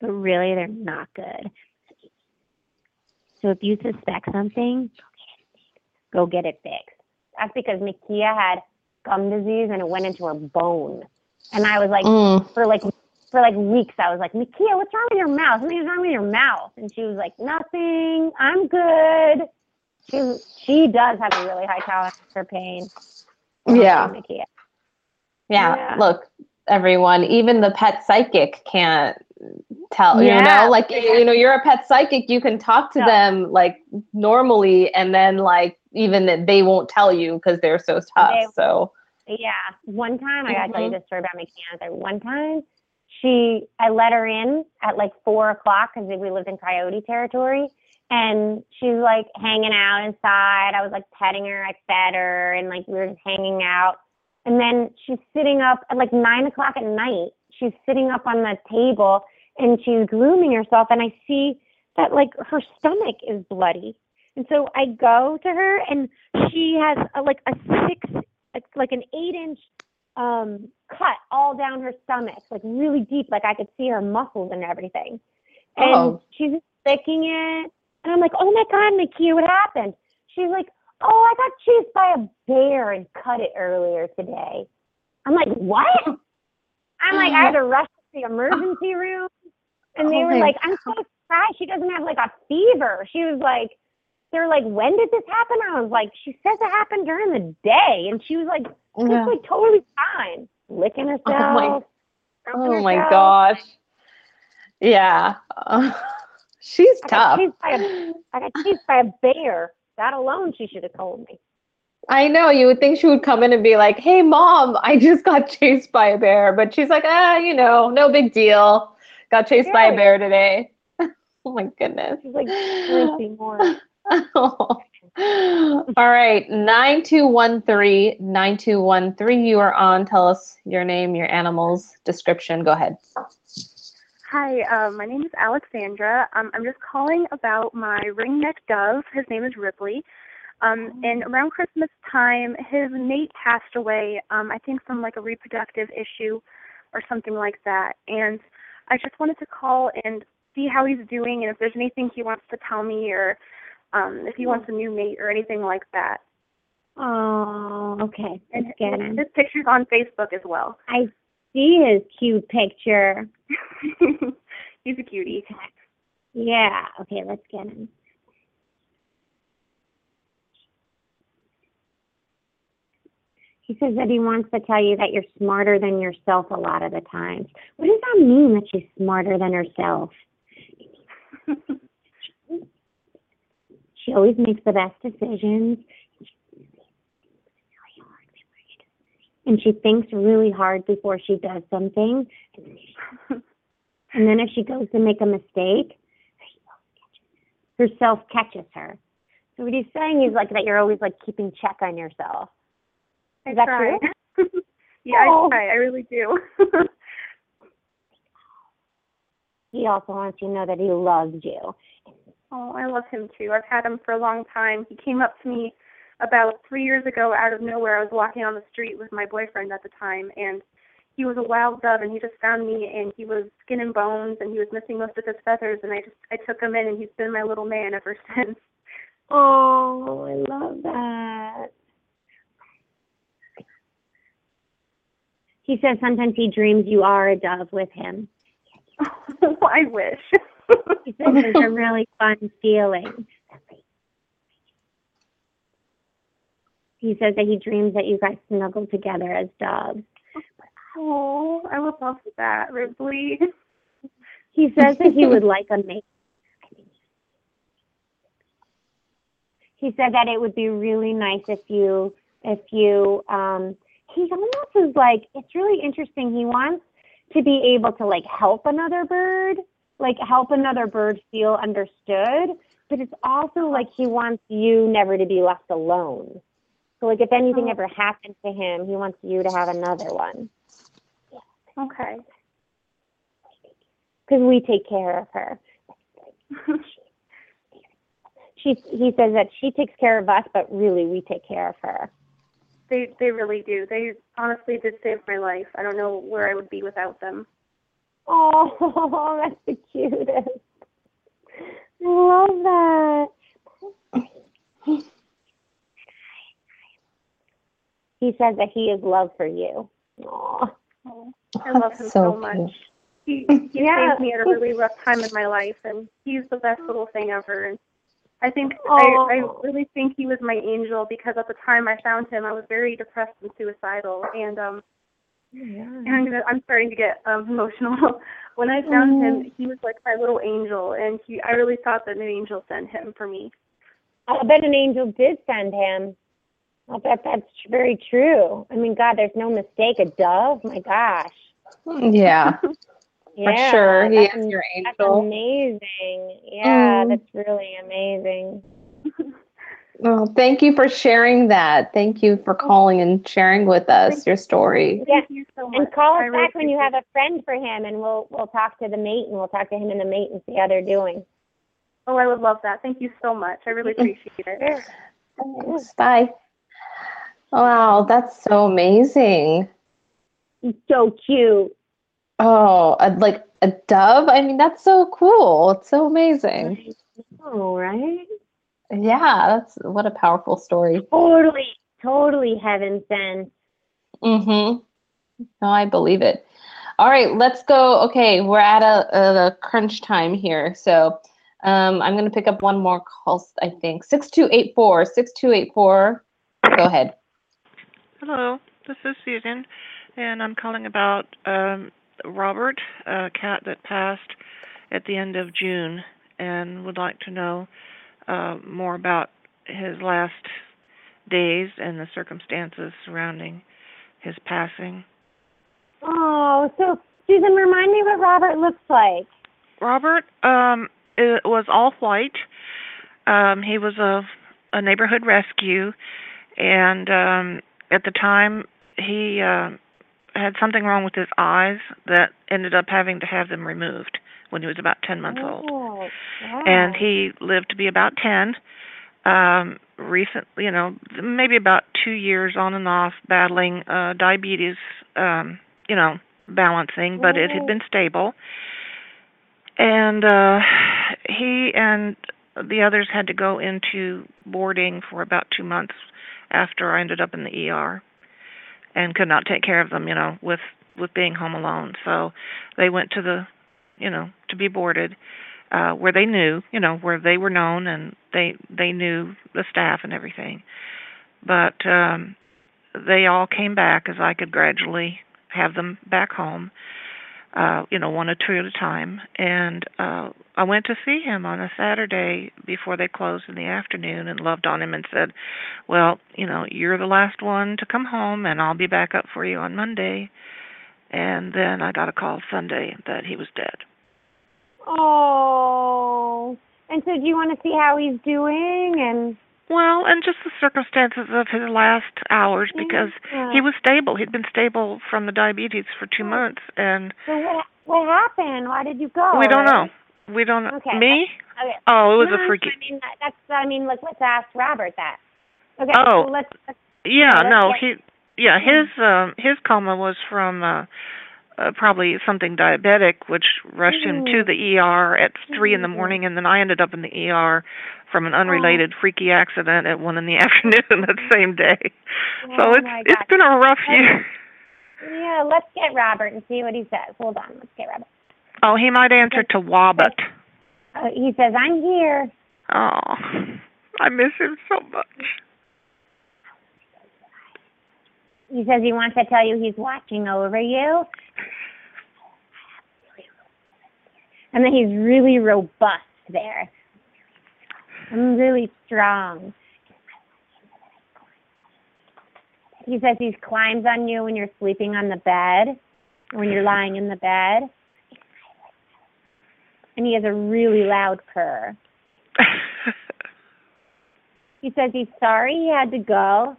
But really, they're not good. So if you suspect something, go get it fixed. That's because Mikia had gum disease and it went into her bone. And I was like, Mm. for like for like weeks, I was like, Mikia, what's wrong with your mouth? Something's wrong with your mouth. And she was like, nothing. I'm good. She she does have a really high tolerance for pain. Yeah. Mikia. Yeah. Yeah. Look, everyone, even the pet psychic can't tell, yeah. you know, like, you know, you're a pet psychic, you can talk to Yeah. them like normally, and then like even that they won't tell you because they're so tough. They- so, Yeah. One time, I gotta tell you this story about Mikia. One time, she, I let her in at like four o'clock because we lived in coyote territory. And she's like hanging out inside. I was like petting her. I fed her and like we were just hanging out. And then she's sitting up at like nine o'clock at night. She's sitting up on the table and she's grooming herself. And I see that like her stomach is bloody. And so I go to her and she has a, like a six, like an eight inch um, cut all down her stomach, like really deep, like I could see her muscles and everything. And Oh. she's licking it. And I'm like, oh my God, Mikia, what happened? She's like, oh, I got chased by a bear and cut it earlier today. I'm like, what? I'm like, I had to rush to the emergency room. And they Oh were like, I'm so surprised she doesn't have like a fever. She was like, they're like, when did this happen? I was like, she says it happened during the day. And she was like, just yeah. like totally fine, licking [LAUGHS] herself. my- stroking oh my herself. gosh. Yeah. [LAUGHS] she's I got, tough. by a, I got chased by a bear. That alone, she should have told me. I know you would think she would come in and be like, "Hey, mom, I just got [LAUGHS] chased by a bear," but she's like, "Ah, you know, no big deal. Got chased by a bear today." oh my goodness. She's like, Mercy more. [LAUGHS] All right, 9213 9213. You are on. Tell us your name, your animal's description. Go ahead. Hi, um, my name is Alexandra. Um, I'm just calling about my ringneck dove. His name is Ripley. Um, and around Christmas time, his mate passed away. Um, I think from like a reproductive issue or something like that. And I just wanted to call and see how he's doing and if there's anything he wants to tell me or um, if he wants a new mate or anything like that. Oh, okay. And Let's get him. his picture's on Facebook as well. I see his cute picture. [LAUGHS] He's a cutie. Yeah. Okay, let's get him. He says that he wants to tell you that you're smarter than yourself a lot of the times. What does that mean that she's smarter than herself? [LAUGHS] she always makes the best decisions. And she thinks really hard before she does something. And then if she goes to make a mistake, herself catches her. So what he's saying is like that you're always like keeping check on yourself. Is I that try. true? [LAUGHS] yeah, Oh. I try. I really do. [LAUGHS] He also wants you to know that he loves you. Oh, I love him too. I've had him for a long time. He came up to me about three years ago out of nowhere. I was walking on the street with my boyfriend at the time, and he was a wild dove, and he just found me, and he was skin and bones, and he was missing most of his feathers, and I just I took him in, and he's been my little man ever [LAUGHS] since. Oh, I love that. He says sometimes he dreams you are a dove with him. [LAUGHS] Oh, I wish. [LAUGHS] He says it's a [LAUGHS] really fun feeling. He says that he dreams that you guys snuggle together as dogs. oh, I would love that, Ripley. He says that he would like a mate. He said that it would be really nice if you, if you, um, he almost is like, it's really interesting. He wants to be able to like help another bird, like help another bird feel understood, but it's also like he wants you never to be left alone. So like if anything Oh. ever happened to him, he wants you to have another one Okay. because we take care of her. [LAUGHS] She he says that she takes care of us, but really we take care of her. They they really do. They honestly did save my life. I don't know where I would be without them. Oh, [LAUGHS] that's the cutest. I love that. He says that he is love for you. Aw. I love him so, so much. cute. He he Yeah. saved me at a really rough time in my life, and he's the best little thing ever. And I think. I I really think he was my angel because at the time I found him, I was very depressed and suicidal, and um and I'm gonna, I'm starting to get um, [LAUGHS] emotional. when I found him, he was like my little angel, and he I really thought that an angel sent him for me. I bet an angel did send him. I bet that's very true. I mean, God, there's no mistake. A dove? My gosh. Yeah, [LAUGHS] Yeah, for sure. He is am- your That's angel. amazing. Yeah, Mm. that's really amazing. [LAUGHS] Well, thank you for sharing that. Thank you for calling and sharing with us your story. Yeah. Thank you so much. And call us I really back when you have a friend for him, and we'll we'll talk to the mate, and we'll talk to him and the mate and see how they're doing. Oh, I would love that. Thank you so much. I really mm-hmm. appreciate it. Thanks. Bye. Wow, that's so amazing. So cute. Oh, a, like a dove? I mean, that's so cool. It's so amazing. Oh, right? Yeah, that's what a powerful story. Totally, totally heaven sent. Mm-hmm. No, I believe it. All right, let's go. Okay, we're at a, a crunch time here. So um, I'm going to pick up one more call, I think. 6284. 6284. Go ahead. Hello, this is Susan, and I'm calling about um, Robert, a cat that passed at the end of June, and would like to know uh, more about his last days and the circumstances surrounding his passing. Oh, so Susan, remind me what Robert looks like. Robert um, it was all white. Um, he was a a neighborhood rescue, and um, at the time he uh, had something wrong with his eyes that ended up having to have them removed when he was about ten months old. Wow. And he lived to be about ten. Um, recent, you know, maybe about two years on and off battling uh, diabetes. Um, you know, balancing, but it had been stable and uh he and the others had to go into boarding for about two months after I ended up in the ER and could not take care of them, you know, with with being home alone. So they went to the you know, to be boarded, uh where they knew, you know, where they were known and they they knew the staff and everything. But um they all came back as I could gradually have them back home uh, you know, one or two at a time. And uh, I went to see him on a Saturday before they closed in the afternoon and loved on him and said, Well, you know, you're the last one to come home and I'll be back up for you on Monday. And then I got a call Sunday that he was dead. Oh. And so do you want to see how he's doing and Well, and just the circumstances of his last hours because Yeah. he was stable. He'd been stable from the diabetes for two months and so what what happened? Why did you go? we don't know. We don't know. Okay. Me? Okay. Oh, it was no, a freaky I mean that's I mean like let's ask Robert that. Okay. Oh. So let's, let's Yeah, let's no, get- he yeah, his um his coma was from uh, uh probably something diabetic which rushed him to the ER at 3 in the morning and then I ended up in the ER from an unrelated freaky accident at 1 in the [LAUGHS] afternoon that same day. Oh so it's it's God. been a rough year. Yeah, let's get Robert and see what he says. Hold on, let's get Robert. Oh, he might answer to Wobbit. Uh, he says, I'm here. Oh. I miss him so much. He says he wants to tell you he's watching over you. And then he's really robust there. I'm really strong. He says he climbs on you when you're sleeping on the bed. when you're lying in the bed. And he has a really loud purr. [LAUGHS] he says he's sorry he had to go,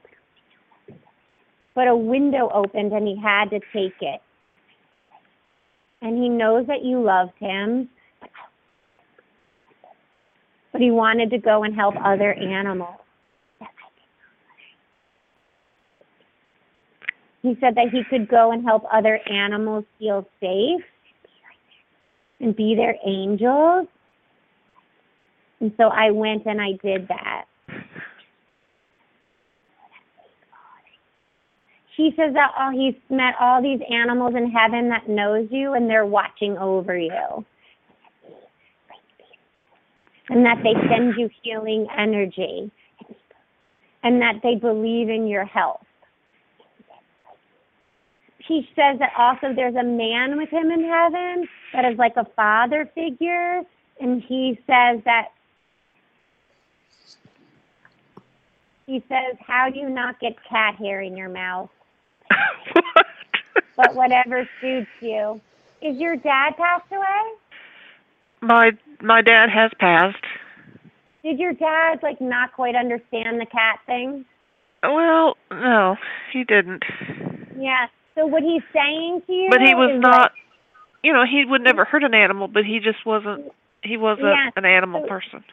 but a window opened and he had to take it. And he knows that you loved him, but he wanted to go and help other animals. He said that he could go and help other animals feel safe and be their angels. And so I went and I did that. He says that oh, he's met all these animals in heaven that knows you and they're watching over you. And that they send you healing energy. And that they believe in your health he says that also there's a man with him in heaven that is like a father figure and he says that he says how do you not get cat hair in your mouth but whatever suits you is your dad passed away My my dad has passed. did your dad like not quite understand the cat thing Well, no, he didn't. yeah so what he's saying to you But he was not. like, You know, he would never hurt an animal, but he just wasn't. He wasn't Yeah. an animal So- person.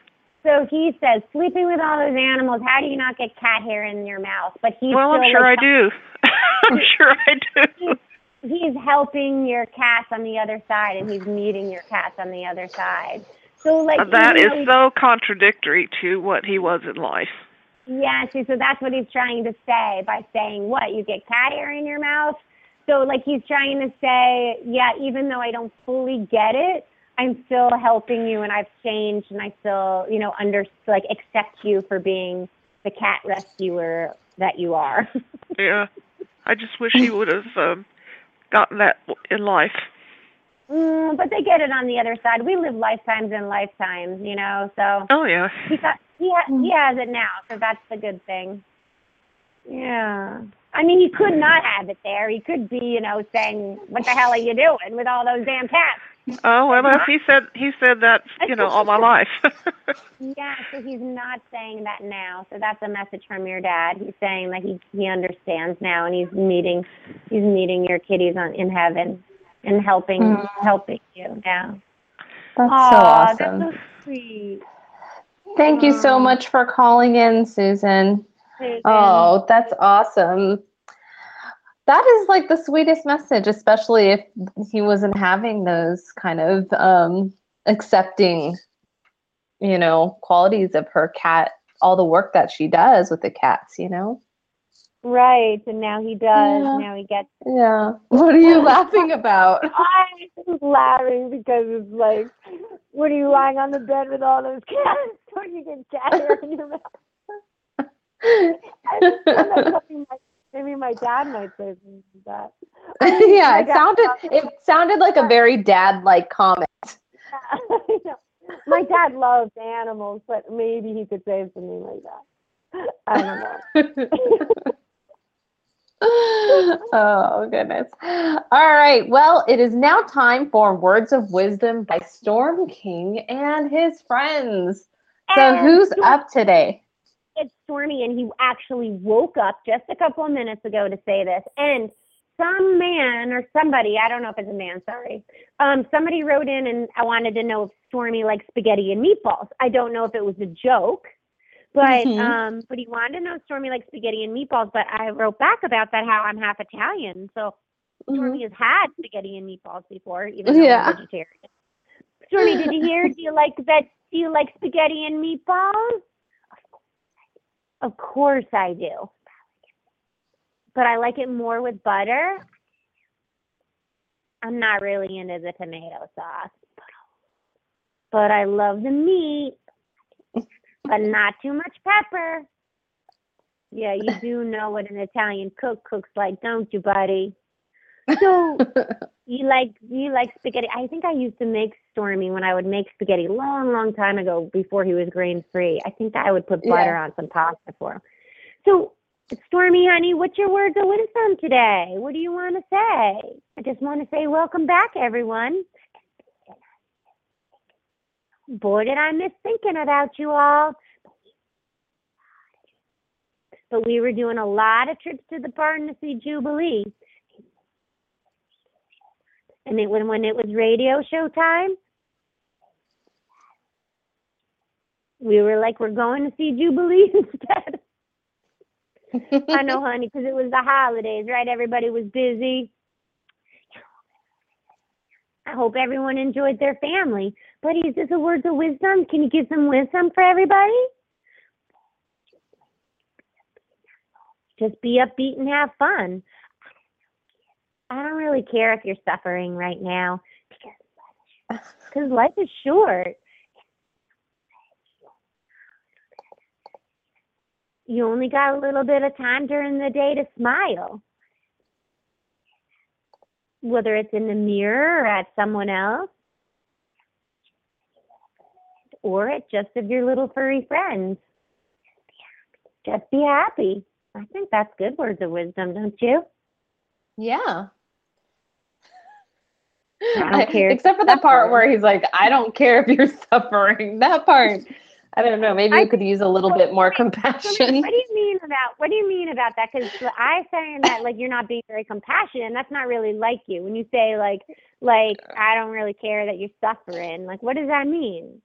So he says, sleeping with all those animals, how do you not get cat hair in your mouth? But he's well, [LAUGHS] I'm sure I do. I'm sure I do. He's helping your cats on the other side, and he's meeting your cats on the other side. So like uh, that even so contradictory to what he was in life. yeah. See, so that's what he's trying to say by saying what you get cat hair in your mouth. So like he's trying to say, yeah, even though I don't fully get it, I'm still helping you, and I've changed, and I still, you know, under like accept you for being the cat rescuer that you are. [LAUGHS] Yeah, I just wish he would have um, gotten that in life. Mm, but they get it on the other side. We live lifetimes and lifetimes, you know. So Oh yeah. he got he ha- he has it now, so that's the good thing. Yeah. I mean, he could not have it there. He could be, you know, saying, "What the hell are you doing with all those damn cats?" Oh well, that's, he said he said that [LAUGHS] you know all my life. [LAUGHS] Yeah. So he's not saying that now. So that's a message from your dad. He's saying that he he understands now, and he's meeting he's meeting your kitties on in heaven and helping Mm. helping you. Yeah. That's Aw, so awesome. That's so sweet. Thank you so much for calling in, Susan. Susan. Oh, that's awesome. That is like the sweetest message, especially if he wasn't having those kind of um, accepting, you know, qualities of her cat, all the work that she does with the cats, you know? Right, and now he does. Yeah. Now he gets. Yeah. What are you laughing about? [LAUGHS] I'm laughing because it's like, what are you lying on the bed with all those cats? [LAUGHS] Don't you get cat hair in your mouth? [LAUGHS] I just like like- Maybe my dad might say something like that. [LAUGHS] Oh, yeah, it sounded it sounded like a very dad-like comment. [LAUGHS] I my dad loves animals, but maybe he could say something like that. I don't know. [LAUGHS] oh goodness. All right. Well, it is now time for Words of Wisdom by Storm King and his friends. So who's up today? It's Stormy, and he actually woke up just a couple of minutes ago to say this. And some man or somebody, I don't know if it's a man, sorry, um, somebody wrote in and I wanted to know if Stormy likes spaghetti and meatballs. I don't know if it was a joke, but Mhm. um, but he wanted to know if Stormy likes spaghetti and meatballs. But I wrote back about that how I'm half Italian, so Stormy has had spaghetti and meatballs before, even though Yeah. I'm vegetarian. Stormy, did you hear? Do you like that? Do you like spaghetti and meatballs? Of course I do. But I like it more with butter. I'm not really into the tomato sauce. But I love the meat. But not too much pepper. Yeah, you do know what an Italian cook cooks like, don't you, buddy? So [LAUGHS] you like you like spaghetti? I think I used to make Stormy when I would make spaghetti long, long time ago before he was grain free. I think I would put butter Yeah. on some pasta for him. So Stormy, honey, what's your words of wisdom today? What do you want to say? I just want to say welcome back, everyone. Boy, did I miss thinking about you all. But we were doing a lot of trips to the barn to see Jubilee. And it, when, when it was radio show time, we were like, we're going to see Jubilee [LAUGHS] instead. I know, [LAUGHS] honey, because it was the holidays, right? Everybody was busy. I hope everyone enjoyed their family. Buddy, is this a words of wisdom? Can you give some wisdom for everybody? Just be upbeat and have fun. I don't really care if you're suffering right now because life is short. You only got a little bit of time during the day to smile. Whether it's in the mirror or at someone else, or at just of your little furry friends. Just be happy. I think that's good words of wisdom, don't you? Yeah. I don't care. Except for the part where he's like, I don't care if you're [LAUGHS] suffering. That part, I don't know. Maybe you could use a little bit more compassion. What do you mean about what do you mean about that? Because I saying that like you're not being very compassionate, and that's not really like you. When you say like like I don't really care that you're suffering, like what does that mean?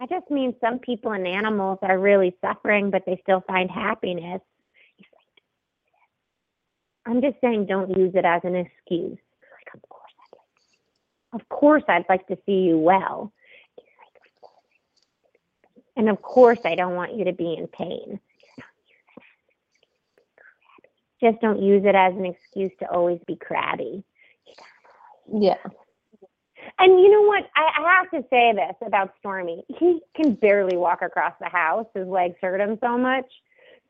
I just mean some people and animals are really suffering, but they still find happiness. I'm just saying, don't use it as an excuse. Like, of course, I'd like, of course, I'd like to see you well, and of course, I don't want you to be in pain. Just don't use it as an excuse to always be crabby. Yeah. And you know what? I, I have to say this about Stormy. He can barely walk across the house. His legs hurt him so much.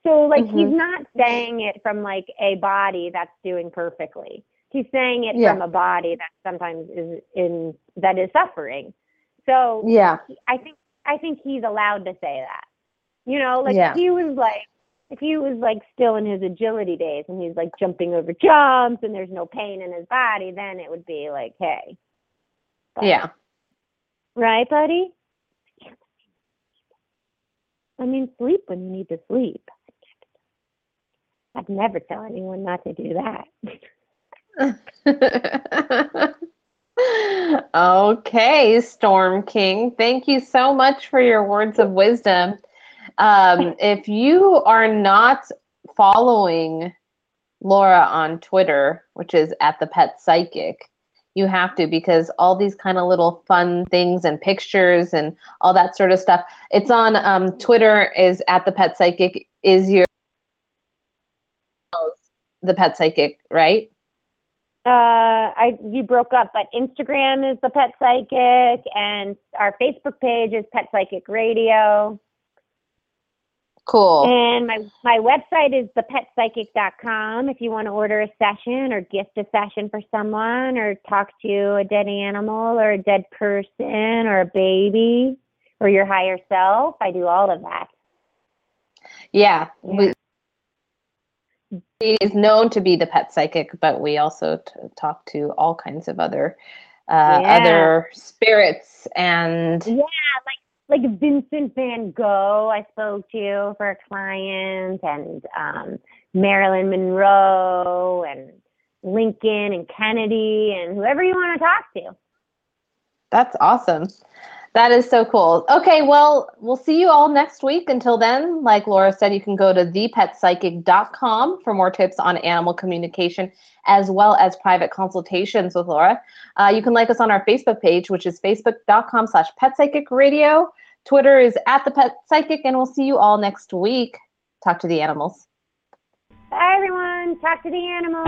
So like he's Mhm. not saying it from like a body that's doing perfectly. He's saying it Yeah. from a body that sometimes is in that is suffering. So Yeah. I think I think he's allowed to say that. You know, like Yeah. he was like if he was like still in his agility days and he's like jumping over jumps and there's no pain in his body, then it would be like, hey, Yeah. right, buddy? I mean, sleep when you need to sleep. I'd never tell anyone not to do that. [LAUGHS] okay, Storm King. Thank you so much for your words of wisdom. Um, if you are not following Laura on Twitter, which is at the Pet Psychic, you have to because all these kind of little fun things and pictures and all that sort of stuff. It's on um, Twitter is at the Pet Psychic. Is your the Pet Psychic right? Uh, I you broke up, but Instagram is the Pet Psychic, and our Facebook page is Pet Psychic Radio. Cool. And my my website is thepetpsychic.com if you want to order a session or gift a session for someone or talk to a dead animal or a dead person or a baby or your higher self. I do all of that. Yeah, we, he is known to be the pet psychic, but we also t- talk to all kinds of other uh, Yeah. other spirits and Yeah, like like Vincent Van Gogh I spoke to for a client and um Marilyn Monroe and Lincoln and Kennedy and whoever you want to talk to. that's awesome. That is so cool. Okay, well, we'll see you all next week. Until then, like Laura said, you can go to thepetpsychic.com for more tips on animal communication as well as private consultations with Laura. Uh, you can like us on our Facebook page, which is facebook.com slash petpsychicradio. Twitter is at the pet psychic, and we'll see you all next week. Talk to the animals. Bye everyone. Talk to the animals.